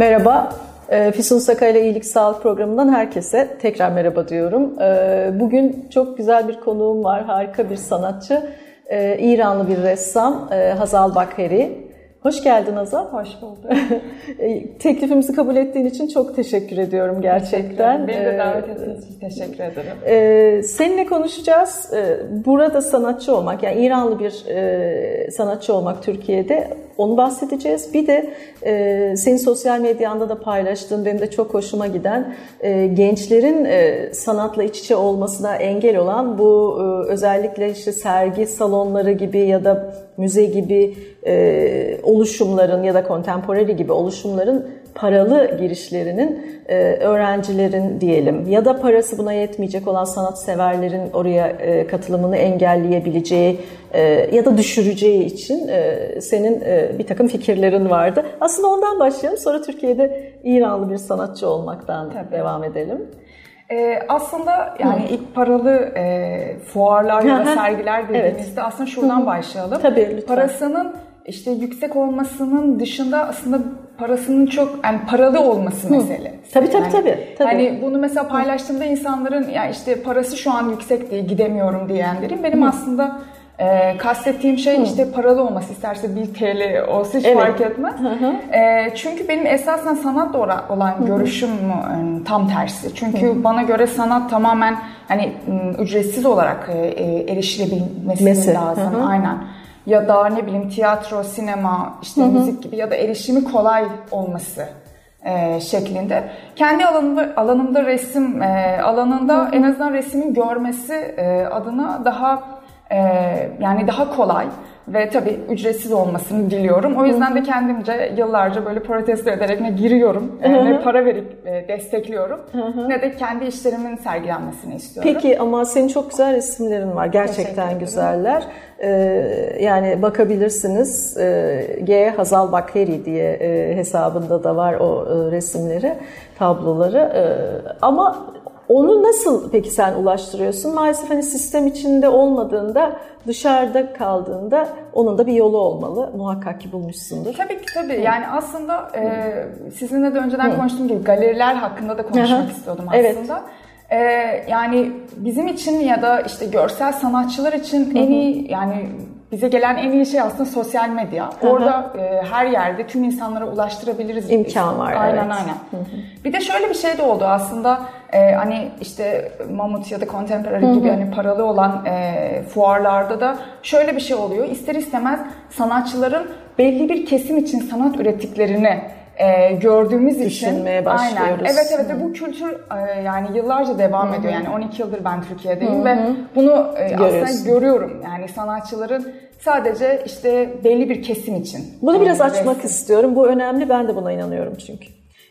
Merhaba, e, Füsun Sakay'la İyilik Sağlık Programı'ndan herkese tekrar merhaba diyorum. E, bugün çok güzel bir konuğum var, harika bir sanatçı. E, İranlı bir ressam Hazal Bakheri. Hoş geldin Azal. Hoş bulduk. E, teklifimizi kabul ettiğin için çok teşekkür ediyorum gerçekten. Beni de davet ettiğiniz için teşekkür ederim. Ee, seninle konuşacağız. Ee, burada sanatçı olmak, yani İranlı bir e, sanatçı olmak Türkiye'de onu bahsedeceğiz. Bir de e, senin sosyal medyanda da paylaştığın, benim de çok hoşuma giden e, gençlerin e, sanatla iç içe olmasına engel olan bu e, özellikle işte sergi salonları gibi ya da müze gibi e, oluşumların ya da contemporary gibi oluşumların paralı girişlerinin e, öğrencilerin diyelim ya da parası buna yetmeyecek olan sanatseverlerin oraya e, katılımını engelleyebileceği e, ya da düşüreceği için senin bir takım fikirlerin vardı. Aslında ondan başlayalım sonra Türkiye'de İranlı bir sanatçı olmaktan Tabii. devam edelim. Ee, aslında yani Hı. ilk paralı e, fuarlar ya da sergiler dediğimizde evet. aslında şuradan Hı. başlayalım. Tabii lütfen. Parasının işte yüksek olmasının dışında aslında parasının çok yani paralı olması Hı. mesele. Tabii tabii yani, tabii. tabii. Hani bunu mesela paylaştığımda insanların ya işte parası şu an yüksek diye gidemiyorum diyenlerin benim Hı. aslında e, kastettiğim şey Hı. işte paralı olması isterse 1 TL olsa hiç evet. fark etmez. E, çünkü benim esasen sanatla olan Hı. görüşüm e, tam tersi. Çünkü Hı. bana göre sanat tamamen hani ücretsiz olarak e, e, erişilebilmesi Mesela. lazım. Hı. Aynen ya da ne bileyim tiyatro, sinema, işte hı hı. müzik gibi ya da erişimi kolay olması e, şeklinde. Kendi alanımda, alanımda resim e, alanında hı hı. en azından resmin görmesi e, adına daha yani daha kolay ve tabii ücretsiz olmasını diliyorum. O yüzden de kendimce yıllarca böyle protesto ederek ne giriyorum, ne para verip e, destekliyorum ne de kendi işlerimin sergilenmesini istiyorum. Peki ama senin çok güzel resimlerin var. Gerçekten güzeller. Ee, yani bakabilirsiniz. Ee, G Hazal Bakheri diye e, hesabında da var o e, resimleri, tabloları. Ee, ama onu nasıl peki sen ulaştırıyorsun? Maalesef hani sistem içinde olmadığında, dışarıda kaldığında onun da bir yolu olmalı. Muhakkak ki bulmuşsundur. Tabii ki tabii. Yani aslında e, sizinle de önceden Hı. konuştuğum gibi galeriler hakkında da konuşmak Hı. istiyordum aslında. Evet. Ee, yani bizim için ya da işte görsel sanatçılar için en iyi yani bize gelen en iyi şey aslında sosyal medya. Hı-hı. Orada e, her yerde tüm insanlara ulaştırabiliriz. İmkan var. Aynen evet. aynen. Hı-hı. Bir de şöyle bir şey de oldu aslında. E, hani işte Mamut ya da Contemporary Hı-hı. gibi hani paralı olan e, fuarlarda da şöyle bir şey oluyor. İster istemez sanatçıların belli bir kesim için sanat ürettiklerini e, gördüğümüz Düşünmeye için başlıyoruz. Aynen. Evet evet ve bu kültür e, yani yıllarca devam Hı-hı. ediyor. Yani 12 yıldır ben Türkiye'deyim Hı-hı. ve bunu e, aslında görüyorum. Yani sanatçıların sadece işte belli bir kesim için. Bunu biraz açmak resim. istiyorum. Bu önemli. Ben de buna inanıyorum çünkü.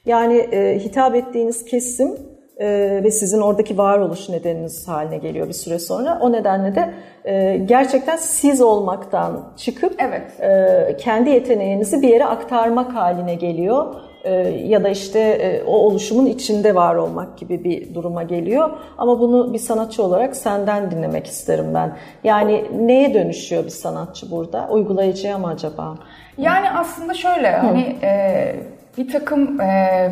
Yani e, hitap ettiğiniz kesim e, ve sizin oradaki varoluş nedeniniz haline geliyor bir süre sonra. O nedenle de e, gerçekten siz olmaktan çıkıp evet. e, kendi yeteneğinizi bir yere aktarmak haline geliyor. E, ya da işte e, o oluşumun içinde var olmak gibi bir duruma geliyor. Ama bunu bir sanatçı olarak senden dinlemek isterim ben. Yani neye dönüşüyor bir sanatçı burada? Uygulayıcıya mı acaba? Yani aslında şöyle hani e, bir takım e,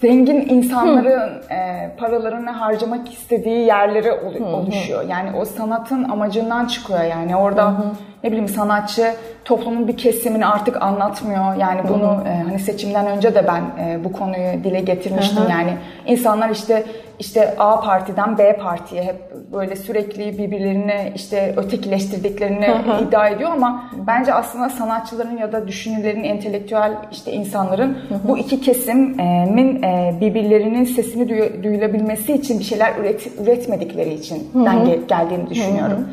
zengin insanların e, paralarını harcamak istediği yerlere oluşuyor. Yani o sanatın amacından çıkıyor yani. Orada hı. Ne bileyim sanatçı toplumun bir kesimini artık anlatmıyor. Yani bunu hı hı. E, hani seçimden önce de ben e, bu konuyu dile getirmiştim. Hı hı. Yani insanlar işte işte A partiden B partiye hep böyle sürekli birbirlerini işte ötekileştirdiklerini hı iddia ediyor ama bence aslında sanatçıların ya da düşünürlerin, entelektüel işte insanların bu iki kesimin e, birbirlerinin sesini duyulabilmesi için bir şeyler üret, üretmedikleri için ben geldiğini düşünüyorum.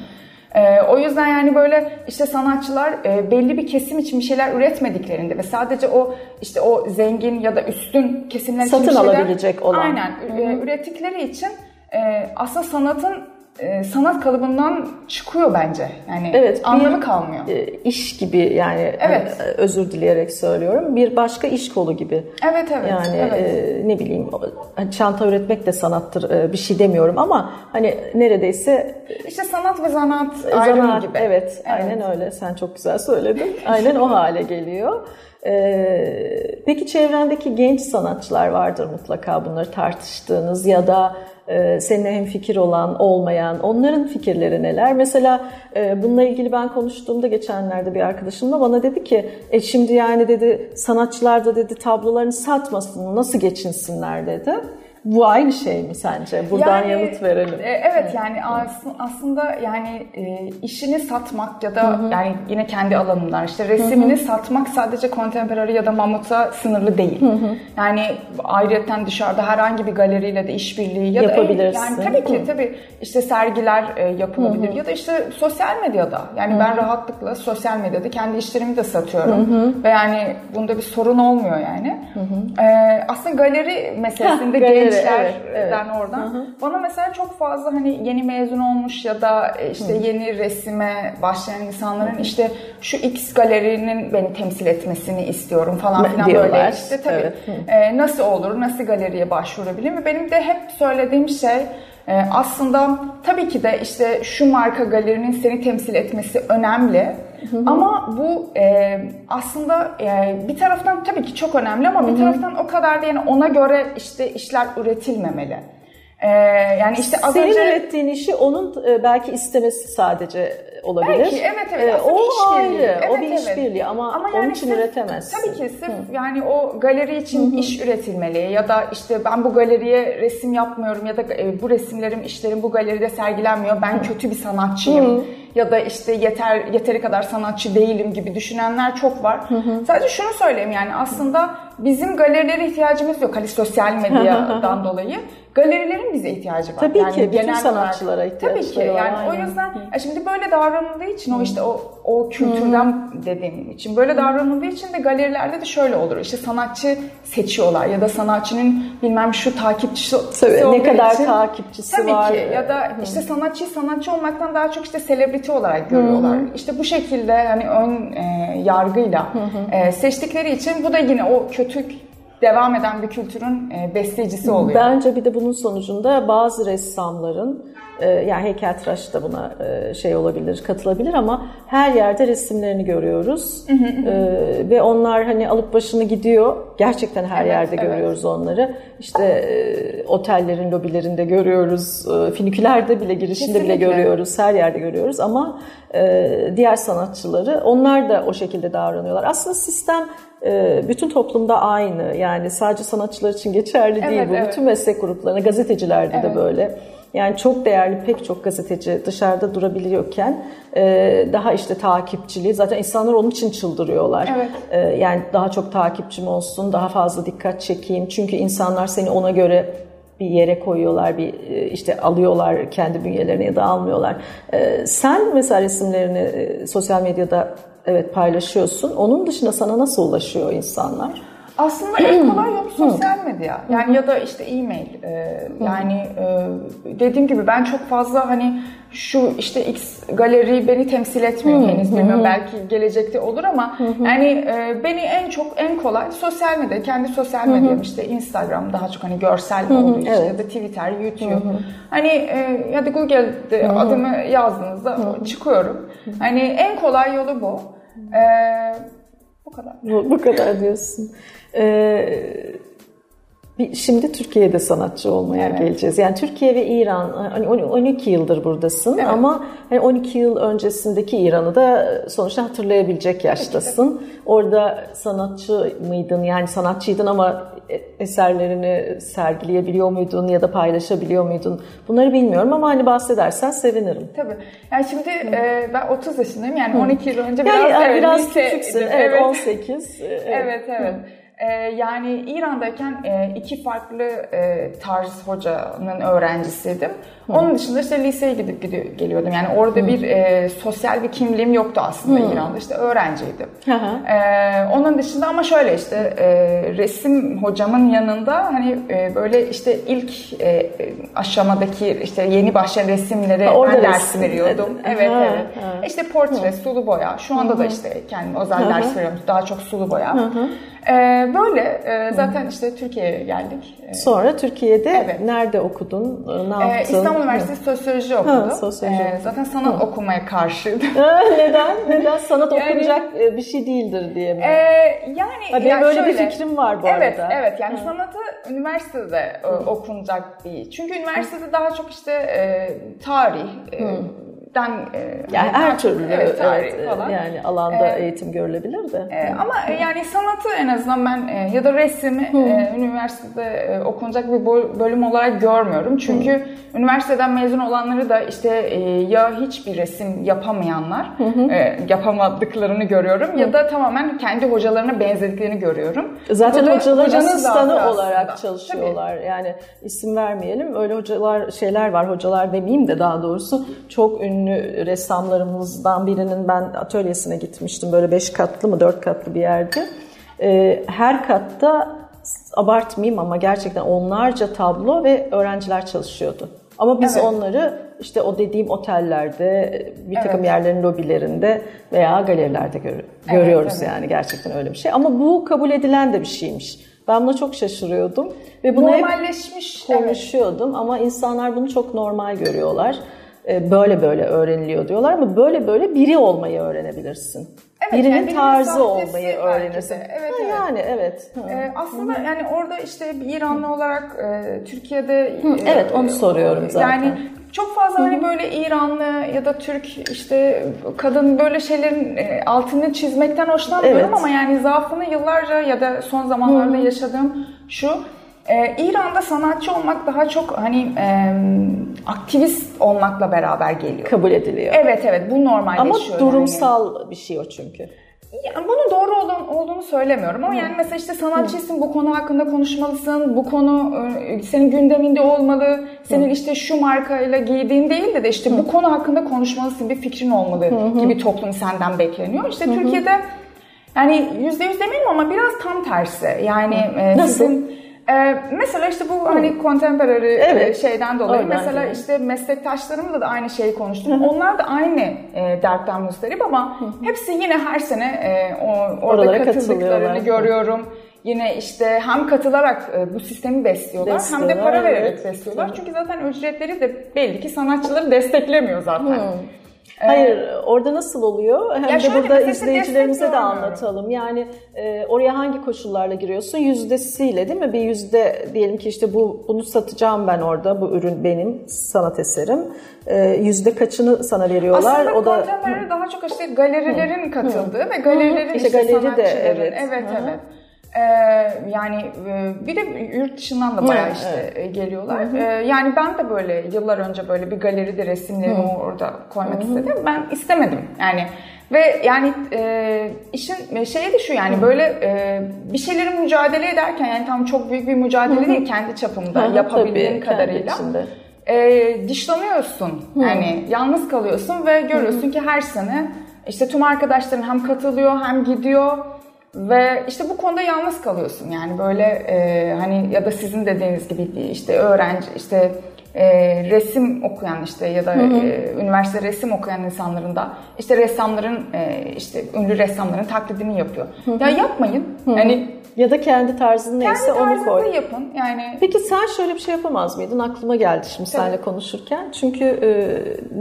Ee, o yüzden yani böyle işte sanatçılar e, belli bir kesim için bir şeyler üretmediklerinde ve sadece o işte o zengin ya da üstün kesimler satın için alabilecek olan. Aynen e, ürettikleri için e, aslında sanatın e, sanat kalıbından çıkıyor bence. Yani evet, anlamı kalmıyor. E, iş gibi yani hani, evet. hani, özür dileyerek söylüyorum. Bir başka iş kolu gibi. Evet evet. Yani evet. E, ne bileyim hani çanta üretmek de sanattır e, bir şey demiyorum ama hani neredeyse işte sanat ve zanaat ayrımı gibi. Evet, evet, aynen öyle. Sen çok güzel söyledin. Aynen o hale geliyor. Ee, peki çevrendeki genç sanatçılar vardır mutlaka bunları tartıştığınız ya da e, seninle hem fikir olan, olmayan, onların fikirleri neler? Mesela e, bununla ilgili ben konuştuğumda geçenlerde bir arkadaşımla bana dedi ki, e şimdi yani dedi sanatçılar da dedi tablolarını satmasın, nasıl geçinsinler dedi. Bu aynı şey mi sence? Buradan yani, yanıt verelim. E, evet, yani aslında yani e, işini satmak ya da Hı-hı. yani yine kendi alanından işte resimini Hı-hı. satmak sadece contemporary ya da mamuta sınırlı değil. Hı-hı. Yani ayrıyeten dışarıda herhangi bir galeriyle de işbirliği ya Yapabilirsin. da yani tabii ki Hı-hı. tabii işte sergiler e, yapılabilir Hı-hı. ya da işte sosyal medyada. Yani Hı-hı. ben rahatlıkla sosyal medyada kendi işlerimi de satıyorum. Hı-hı. Ve yani bunda bir sorun olmuyor yani. Hı-hı. E, aslında galeri meselesinde galeri gençlerden evet, evet. oradan. Hı hı. Bana mesela çok fazla hani yeni mezun olmuş ya da e, işte hı. yeni resime başlayan insanların hı. işte şu X galerinin beni temsil etmesini istiyorum falan filan Diyorlar. böyle işte tabii evet. e, nasıl olur, nasıl galeriye başvurabilirim ve benim de hep söylediğim şey e, aslında tabii ki de işte şu marka galerinin seni temsil etmesi önemli. Hı hı. Ama bu e, aslında e, bir taraftan tabii ki çok önemli ama bir taraftan o kadar da yani ona göre işte işler üretilmemeli. Ee, yani işte az Senin önce... ürettiğin işi onun e, belki istemesi sadece olabilir. Belki evet evet. Ee, o ayrı. Evet, o bir evet. işbirliği ama, ama yani onun için sırf, üretemezsin. Tabii ki sırf Hı. yani o galeri için Hı-hı. iş üretilmeli ya da işte ben bu galeriye resim yapmıyorum ya da e, bu resimlerim işlerim bu galeride sergilenmiyor. Ben Hı. kötü bir sanatçıyım. Hı. Ya da işte yeter yeteri kadar sanatçı değilim gibi düşünenler çok var. Hı hı. Sadece şunu söyleyeyim yani aslında bizim galerilere ihtiyacımız yok. Hani sosyal medyadan dolayı galerilerin bize ihtiyacı var. Tabii yani ki bütün sanatçılara ihtiyaçları Tabii ki yani aynen. o yüzden Hı. şimdi böyle davranıldığı için o işte o o kültürden dediğim için böyle davranıldığı için de galerilerde de şöyle olur. İşte sanatçı seçiyorlar ya da sanatçının bilmem şu takipçisi Tabii, ne kadar için, takipçisi tabii var. Tabii ki ya da Hı. işte sanatçı sanatçı olmaktan daha çok işte selebriti olarak görüyorlar. Hı. İşte bu şekilde hani ön e, yargıyla E, seçtikleri için bu da yine o kötü devam eden bir kültürün e, bestecisi oluyor. Bence bir de bunun sonucunda bazı ressamların yani heykeltıraş da buna e, şey olabilir, katılabilir ama her yerde resimlerini görüyoruz. ve onlar hani alıp başını gidiyor. Gerçekten her evet, yerde evet. görüyoruz onları. İşte otellerin lobilerinde görüyoruz. finikülerde bile girişinde Kesinlikle. bile görüyoruz. Her yerde görüyoruz ama diğer sanatçıları onlar da o şekilde davranıyorlar. Aslında sistem bütün toplumda aynı. Yani sadece sanatçılar için geçerli değil evet, bu. Evet. Bütün meslek gruplarına, gazetecilerde evet. de böyle. Yani çok değerli pek çok gazeteci dışarıda durabiliyorken e, daha işte takipçiliği zaten insanlar onun için çıldırıyorlar. Evet. E, yani daha çok takipçim olsun, daha fazla dikkat çekeyim. Çünkü insanlar seni ona göre bir yere koyuyorlar, bir e, işte alıyorlar kendi bünyelerine ya da almıyorlar. Sen mesela resimlerini sosyal medyada evet paylaşıyorsun. Onun dışında sana nasıl ulaşıyor insanlar? Aslında en kolay yol sosyal medya. Yani ya da işte e-mail. Ee, yani e, dediğim gibi ben çok fazla hani şu işte X galeri beni temsil etmiyor henüz bilmiyorum belki gelecekte olur ama yani e, beni en çok en kolay sosyal medya kendi sosyal medyam işte Instagram daha çok hani görsel olduğu için evet. ya da Twitter, YouTube. Hani e, ya da Google'de adımı yazdığınızda çıkıyorum. Hani en kolay yolu bu. Ee, kadar. Bu, bu kadar diyorsun. Ee, Şimdi Türkiye'de sanatçı olmaya evet. geleceğiz. Yani Türkiye ve İran hani 12 yıldır buradasın evet. ama hani 12 yıl öncesindeki İran'ı da sonuçta hatırlayabilecek yaştasın. Evet. Orada sanatçı mıydın? Yani sanatçıydın ama eserlerini sergileyebiliyor muydun ya da paylaşabiliyor muydun? Bunları bilmiyorum ama hani bahsedersen sevinirim. Tabii. Yani şimdi e, ben 30 yaşındayım yani Hı. 12 yıl önce biraz yani, evet, biraz küçüksün. Evet, evet 18. evet evet. evet. E, yani İran'dayken e, iki farklı e, tarz hocanın öğrencisiydim. Hı. Onun dışında işte liseye gidip gidiyor, geliyordum. Yani orada Hı. bir e, sosyal bir kimliğim yoktu aslında Hı. İran'da. İşte öğrenciydim. E, onun dışında ama şöyle işte e, resim hocamın yanında hani e, böyle işte ilk e, aşamadaki işte yeni başlayan resimlere ha, ben ders veriyordum. Evet ha, evet. Ha. İşte portre, Hı. sulu boya. Şu anda Hı. da işte kendim özel ders veriyorum. Daha çok sulu boya. Hı hı. Ee, böyle e, zaten işte Türkiye'ye geldik. Ee, Sonra Türkiye'de evet. nerede okudun? Ne ee, yaptın? İstanbul Üniversitesi Sosyoloji okudum. Ha, sosyoloji. Ee, zaten sanat Hı. okumaya karşıydım. Neden? Neden? Sanat yani, okunacak e, bir şey değildir diye mi? E, yani Tabii yani böyle şöyle, bir fikrim var bu evet, arada. Evet, yani Hı. sanatı üniversitede Hı. okunacak bir. Çünkü üniversitede Hı. daha çok işte e, tarih, Hı. E, den e, yani her türlü evet, evet, e, falan. yani alanda ee, eğitim görülebilir de. E, ama e, yani sanatı en azından ben e, ya da resmi e, üniversitede e, okunacak bir bölüm olarak görmüyorum. Çünkü Hı. üniversiteden mezun olanları da işte e, ya hiçbir resim yapamayanlar e, yapamadıklarını görüyorum Hı. ya da tamamen kendi hocalarına benzediklerini görüyorum. Zaten hocaların asistanı olarak çalışıyorlar. Tabii. Yani isim vermeyelim. Öyle hocalar şeyler var. Hocalar demeyeyim de daha doğrusu çok ünlü ünlü ressamlarımızdan birinin ben atölyesine gitmiştim. Böyle beş katlı mı dört katlı bir yerde. Ee, her katta abartmayayım ama gerçekten onlarca tablo ve öğrenciler çalışıyordu. Ama biz evet. onları işte o dediğim otellerde, bir takım evet. yerlerin lobilerinde veya galerilerde gör, evet, görüyoruz evet. yani gerçekten öyle bir şey. Ama bu kabul edilen de bir şeymiş. Ben buna çok şaşırıyordum ve bunu normalleşmiş hep konuşuyordum evet. ama insanlar bunu çok normal görüyorlar. E, böyle böyle öğreniliyor diyorlar ama böyle böyle biri olmayı öğrenebilirsin. Evet, Birinin yani tarzı olmayı öğrenirsin. Evet, ha, evet. Yani evet. Ee, aslında Hı-hı. yani orada işte bir İranlı olarak e, Türkiye'de Hı, e, evet onu soruyorum zaten. Yani çok fazla Hı-hı. hani böyle İranlı ya da Türk işte kadın böyle şeylerin e, altını çizmekten hoşlanmıyorum evet. ama yani zaafını yıllarca ya da son zamanlarda Hı-hı. yaşadığım şu ee, İran'da sanatçı olmak daha çok hani e, aktivist olmakla beraber geliyor. Kabul ediliyor. Evet evet bu normalleşiyor. Ama durumsal yani. bir şey o çünkü. Yani bunun doğru olan, olduğunu söylemiyorum ama Hı. yani mesela işte sanatçısın bu konu hakkında konuşmalısın. Bu konu e, senin gündeminde olmalı. Senin Hı. işte şu markayla giydiğin değil de, de işte Hı. bu konu hakkında konuşmalısın. Bir fikrin olmalı Hı. gibi toplum senden bekleniyor. İşte Hı. Türkiye'de yani yüzde yüz demeyeyim ama biraz tam tersi. Yani e, Nasıl? sizin ee, mesela işte bu hani contemporary e, evet. şeyden dolayı Aynen. mesela işte meslektaşlarımla da aynı şeyi konuştum. Onlar da aynı e, dertten müsterip ama hepsi yine her sene e, o, orada Oralara katıldıklarını görüyorum. Yine işte hem katılarak e, bu sistemi besliyorlar, besliyorlar hem de para vererek evet. besliyorlar. Çünkü zaten ücretleri de belli ki sanatçıları desteklemiyor zaten. Hmm. Hayır, orada nasıl oluyor? Hem ya de burada izleyicilerimize de anlatalım. Yani e, oraya hangi koşullarla giriyorsun? Yüzdesiyle değil mi? Bir yüzde diyelim ki işte bu bunu satacağım ben orada. Bu ürün benim sanat eserim. E, yüzde kaçını sana veriyorlar? Aslında o da daha çok işte galerilerin katıldığı Hı. ve galerilerin Hı. işte, işte galeri de evet. Evet, Hı. evet. Ee, yani e, bir de yurt dışından da bayağı işte evet. E, geliyorlar. Hı hı. Ee, yani ben de böyle yıllar önce böyle bir galeride resimlerimi hı. orada koymak hı hı. istedim. Ben istemedim. Yani ve yani e, işin şeyi de şu yani böyle e, bir şeyleri mücadele ederken yani tam çok büyük bir mücadele hı değil kendi çapımda hı yapabildiğim tabii, kadarıyla. E, dişlanıyorsun. Hı. Yani yalnız kalıyorsun ve görüyorsun hı. ki her sene işte tüm arkadaşların hem katılıyor hem gidiyor ve işte bu konuda yalnız kalıyorsun yani böyle e, hani ya da sizin dediğiniz gibi işte öğrenci işte e, resim okuyan işte ya da hı hı. E, üniversite resim okuyan insanların da işte ressamların e, işte ünlü ressamların taklidini yapıyor. Hı hı. Ya yapmayın. Hı hı. Yani ya da kendi tarzın neyse kendi onu koy. yapın. Yani Peki sen şöyle bir şey yapamaz mıydın? Aklıma geldi şimdi Tabii. seninle konuşurken. Çünkü e,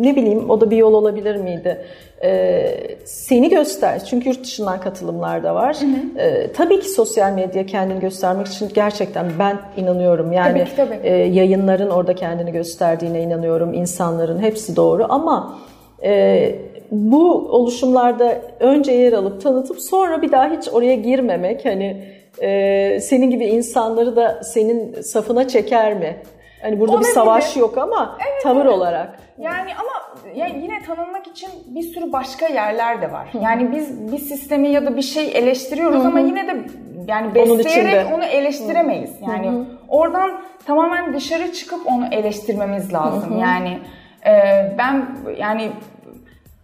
ne bileyim o da bir yol olabilir miydi? E, seni göster. Çünkü yurt dışından katılımlar da var. Hı hı. E, tabii ki sosyal medya kendini göstermek için gerçekten ben inanıyorum. Yani tabii ki, tabii. E, yayınların orada kendini gösterdiğine inanıyorum. İnsanların hepsi doğru ama e, bu oluşumlarda önce yer alıp tanıtıp sonra bir daha hiç oraya girmemek hani e, senin gibi insanları da senin safına çeker mi? Hani burada Olabilir. bir savaş yok ama evet, tavır evet. olarak. Yani ama ya yine tanınmak için bir sürü başka yerler de var. Yani biz bir sistemi ya da bir şey eleştiriyoruz ama yine de yani besleyerek onu eleştiremeyiz. Yani oradan tamamen dışarı çıkıp onu eleştirmemiz lazım. Yani e, ben yani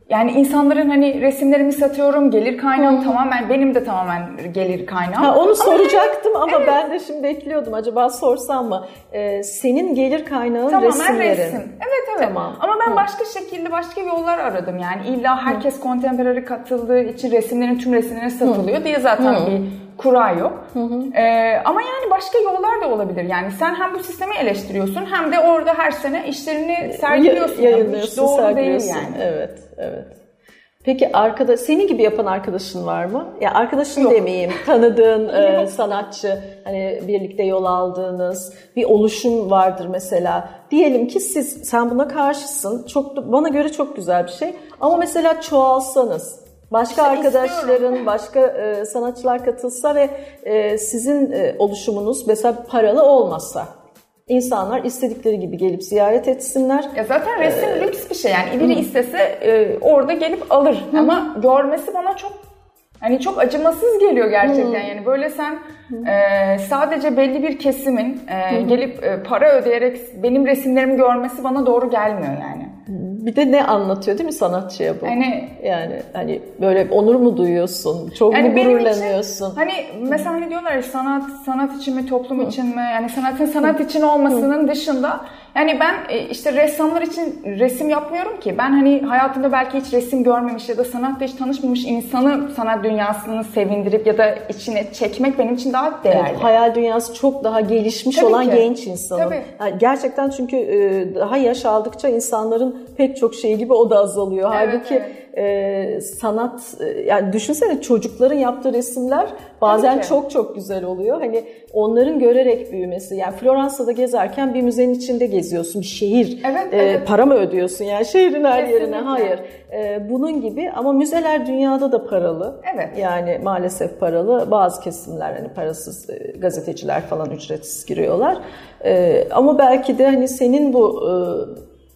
yani insanların hani resimlerimi satıyorum, gelir kaynağım Hı. tamamen benim de tamamen gelir kaynağım. Ha, onu ama soracaktım yani, ama evet. ben de şimdi bekliyordum acaba sorsam mı? Ee, senin gelir kaynağın tamamen resimlerin. resim. Evet evet. Tamam. Ama ben Hı. başka şekilde başka yollar aradım yani. illa herkes kontemporary katıldığı için resimlerin tüm resimleri satılıyor Hı. diye zaten Hı. bir kura yok. Hı hı. Ee, ama yani başka yollar da olabilir. Yani sen hem bu sistemi eleştiriyorsun hem de orada her sene işlerini sergiliyorsun. Ya, yayınlıyorsun, yani. doğru değil yani. Evet, evet. Peki arkada senin gibi yapan arkadaşın var mı? Ya arkadaşın Yok. demeyeyim, tanıdığın e, sanatçı, hani birlikte yol aldığınız bir oluşum vardır mesela. Diyelim ki siz sen buna karşısın. Çok bana göre çok güzel bir şey. Ama mesela çoğalsanız Başka işte arkadaşların, istiyorum. başka e, sanatçılar katılsa ve e, sizin e, oluşumunuz mesela paralı olmasa insanlar istedikleri gibi gelip ziyaret etsinler. Ya zaten resim ee, lüks bir şey yani biri hı. istese e, orada gelip alır hı. ama görmesi bana çok Hani çok acımasız geliyor gerçekten hmm. yani böyle sen e, sadece belli bir kesimin e, gelip e, para ödeyerek benim resimlerimi görmesi bana doğru gelmiyor yani. Bir de ne anlatıyor değil mi sanatçıya bu? Hani yani hani böyle onur mu duyuyorsun? Çok yani mu gururlanıyorsun? Için, hani mesela hani diyorlar ya sanat sanat için mi toplum için mi? Yani sanatın sanat için olmasının dışında yani ben e, işte ressamlar için resim yapmıyorum ki. Ben hani hayatımda belki hiç resim görmemiş ya da sanatla hiç tanışmamış insanı sanat dünyasını sevindirip ya da içine çekmek benim için daha değerli. Evet, hayal dünyası çok daha gelişmiş Tabii olan ki. genç insanın. Tabii. Yani gerçekten çünkü e, daha yaş aldıkça insanların pek çok şey gibi o da azalıyor. Evet, Halbuki evet e, sanat e, yani düşünsene çocukların yaptığı resimler bazen çok çok güzel oluyor. Hani onların görerek büyümesi. Yani Floransa'da gezerken bir müzenin içinde geziyorsun. Bir şehir. Evet, e, evet. Para mı ödüyorsun yani şehrin her Kesinlikle. yerine? Hayır. E, bunun gibi ama müzeler dünyada da paralı. Evet. Yani maalesef paralı. Bazı kesimler hani parasız e, gazeteciler falan ücretsiz giriyorlar. E, ama belki de hani senin bu e,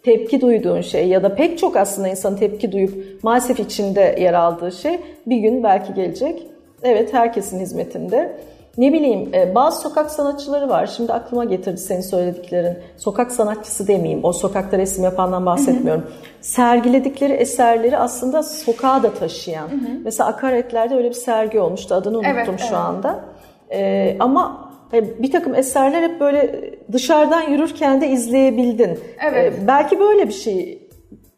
tepki duyduğun şey ya da pek çok aslında insan tepki duyup maalesef içinde yer aldığı şey bir gün belki gelecek. Evet herkesin hizmetinde. Ne bileyim e, bazı sokak sanatçıları var. Şimdi aklıma getirdi senin söylediklerin. Sokak sanatçısı demeyeyim. O sokakta resim yapandan bahsetmiyorum. Hı hı. Sergiledikleri eserleri aslında sokağa da taşıyan. Hı hı. Mesela Akaretler'de öyle bir sergi olmuştu. Adını unuttum evet, şu evet. anda. Ee, ama bir takım eserler hep böyle dışarıdan yürürken de izleyebildin. Evet. Ee, belki böyle bir şey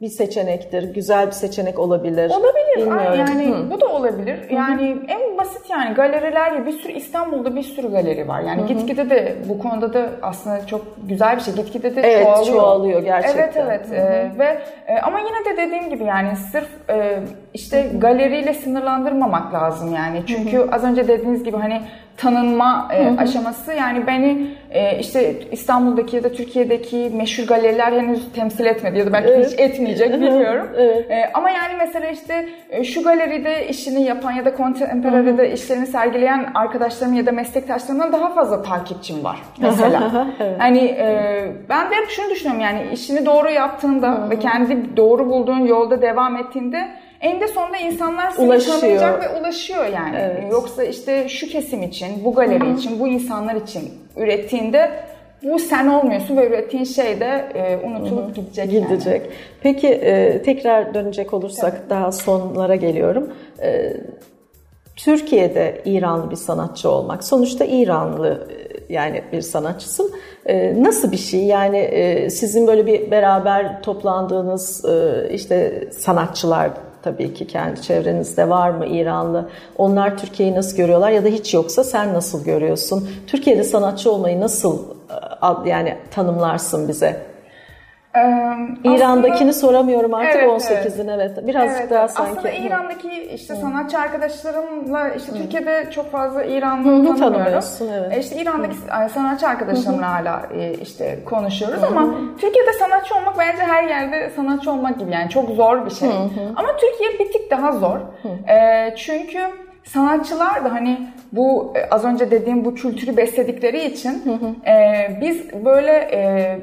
bir seçenektir. Güzel bir seçenek olabilir. Olabilir. Bilmiyorum. Yani Hı. bu da olabilir. Yani Hı. en basit yani galeriler bir sürü İstanbul'da bir sürü galeri var. Yani Hı. gitgide de bu konuda da aslında çok güzel bir şey. Gitgide de evet, çoğalıyor. çoğalıyor gerçekten. Evet evet. Ee, ve e, ama yine de dediğim gibi yani sırf e, işte galeriyle sınırlandırmamak lazım yani. Çünkü Hı. az önce dediğiniz gibi hani tanınma e, hı hı. aşaması. Yani beni e, işte İstanbul'daki ya da Türkiye'deki meşhur galeriler henüz temsil etmedi ya da belki evet. hiç etmeyecek bilmiyorum. evet. e, ama yani mesela işte e, şu galeride işini yapan ya da Contemporary'de işlerini sergileyen arkadaşlarım ya da meslektaşlarımdan daha fazla takipçim var mesela. evet. Hani e, ben de hep şunu düşünüyorum yani işini doğru yaptığında ve kendi doğru bulduğun yolda devam ettiğinde eninde sonunda insanlar seni ulaşıyor. tanıyacak ve ulaşıyor yani. Evet. Yoksa işte şu kesim için, bu galeri Hı-hı. için, bu insanlar için ürettiğinde bu sen olmuyorsun ve ürettiğin şey de e, unutulup Hı-hı. gidecek. Gidecek. Yani. Peki e, tekrar dönecek olursak evet. daha sonlara geliyorum. E, Türkiye'de İranlı bir sanatçı olmak, sonuçta İranlı e, yani bir sanatçısın. E, nasıl bir şey? Yani e, sizin böyle bir beraber toplandığınız işte sanatçılar tabii ki kendi çevrenizde var mı İranlı? Onlar Türkiye'yi nasıl görüyorlar ya da hiç yoksa sen nasıl görüyorsun? Türkiye'de sanatçı olmayı nasıl e, yani tanımlarsın bize? Ee, İran'dakini aslında, soramıyorum artık evet, 18'in evet. Birazcık evet, daha sanki. Aslında İran'daki işte sanatçı arkadaşlarımla işte Hı. Türkiye'de çok fazla İranlı tanımıyorum. Evet. E işte İran'daki Hı. sanatçı arkadaşlarımla Hı. hala e, işte konuşuyoruz Hı. ama Türkiye'de sanatçı olmak bence her yerde sanatçı olmak gibi yani çok zor bir şey. Hı. Ama Türkiye bir tık daha zor. E, çünkü sanatçılar da hani bu e, az önce dediğim bu kültürü besledikleri için hı hı. E, biz böyle e,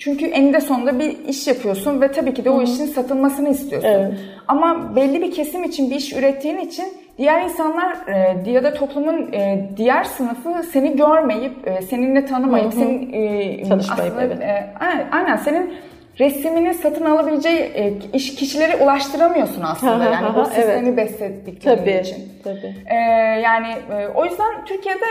çünkü eninde sonunda bir iş yapıyorsun ve tabii ki de o Hı-hı. işin satılmasını istiyorsun. Evet. Ama belli bir kesim için bir iş ürettiğin için diğer insanlar e, ya da toplumun e, diğer sınıfı seni görmeyip, e, seninle tanımayıp, senin e, aslında, evet. e, aynen, aynen senin resmini satın alabileceği e, iş kişilere ulaştıramıyorsun aslında yani bu evet. sistemi besledikleri Tabii, için. tabii. Ee, yani e, o yüzden Türkiye'de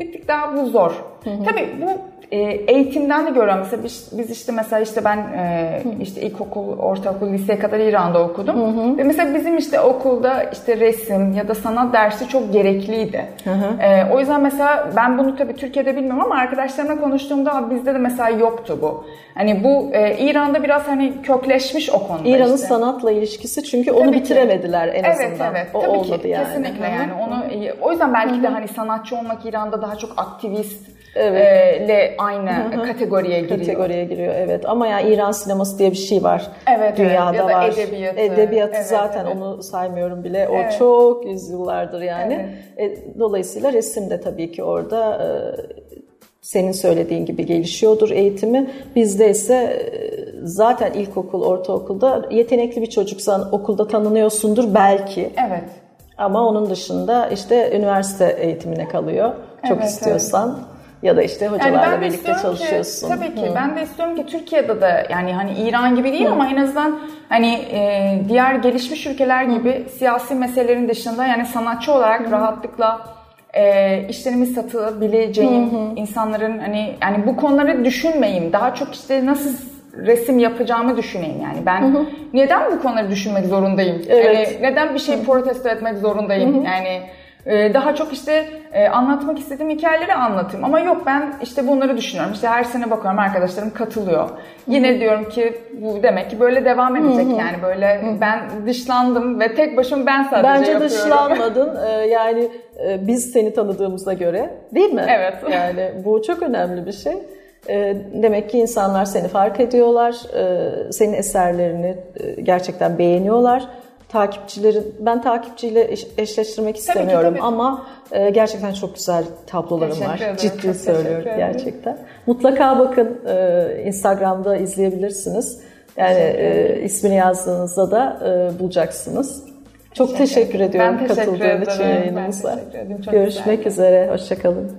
bir tık daha bu zor. Tabii bu e, eğitimden de görüyorum. Mesela biz, biz işte mesela işte ben e, işte ilkokul, ortaokul, liseye kadar İran'da okudum. Ve mesela bizim işte okulda işte resim ya da sanat dersi çok gerekliydi. E, o yüzden mesela ben bunu tabii Türkiye'de bilmiyorum ama arkadaşlarımla konuştuğumda "Aa, bizde de mesela yoktu bu. Hani bu e, İran'da biraz hani kökleşmiş o konuda İran'ın işte. sanatla ilişkisi çünkü onu Tabii bitiremediler en Evet azından. evet O tabii olmadı ki yani. kesinlikle Hı hı. yani onu o yüzden belki de hani sanatçı olmak İran'da daha çok aktivist Evet. e, ile aynı kategoriye giriyor. kategoriye giriyor evet ama yani İran sineması diye bir şey var. Evet, Dünyada evet. Ya var. edebiyatı. Edebiyatı Evet, zaten evet. onu saymıyorum bile. O Evet. çok yüzyıllardır yani. E, dolayısıyla resim de tabii ki orada e, senin söylediğin gibi gelişiyordur eğitimi. Bizde ise e, zaten ilkokul, ortaokulda yetenekli bir çocuksan okulda tanınıyorsundur belki. Evet. Ama onun dışında işte üniversite eğitimine kalıyor. Çok Evet, istiyorsan. Ya da işte Yani hocalarla de birlikte çalışıyorsun. Ki, tabii ki. Ben de istiyorum ki Türkiye'de de yani hani İran gibi değil ama en azından hani e, diğer gelişmiş ülkeler gibi siyasi meselelerin dışında yani sanatçı olarak rahatlıkla e, işlerimi satabileceğim insanların hani yani bu konuları düşünmeyeyim. Daha çok işte nasıl resim yapacağımı düşüneyim yani. Ben neden bu konuları düşünmek zorundayım? Evet. Yani neden bir şey protesto etmek zorundayım? Yani ee, daha çok işte e, anlatmak istediğim hikayeleri anlatayım. Ama yok ben işte bunları düşünüyorum. İşte her sene bakıyorum arkadaşlarım katılıyor. Yine diyorum ki bu demek ki böyle devam edecek yani böyle ben dışlandım ve tek başıma ben sadece Bence yapıyorum. dışlanmadın. Ee, yani e, biz seni tanıdığımıza göre değil mi? Evet. Yani bu çok önemli bir şey. Ee, Demek ki insanlar seni fark ediyorlar. Ee, Senin eserlerini e, gerçekten beğeniyorlar. Takipçileri ben takipçiyle eş- eşleştirmek istemiyorum tabii. ama e, gerçekten çok güzel tablolarım Teşekkür var. ederim, Ciddi çok söylüyorum teşekkür gerçekten. Mutlaka bakın e, Instagram'da izleyebilirsiniz. Yani e, ismini yazdığınızda da e, bulacaksınız. Çok teşekkür, ediyorum Ben teşekkür katıldığın için ederim. Ben yayınımıza. teşekkür Görüşmek güzeldi. üzere. Hoşçakalın.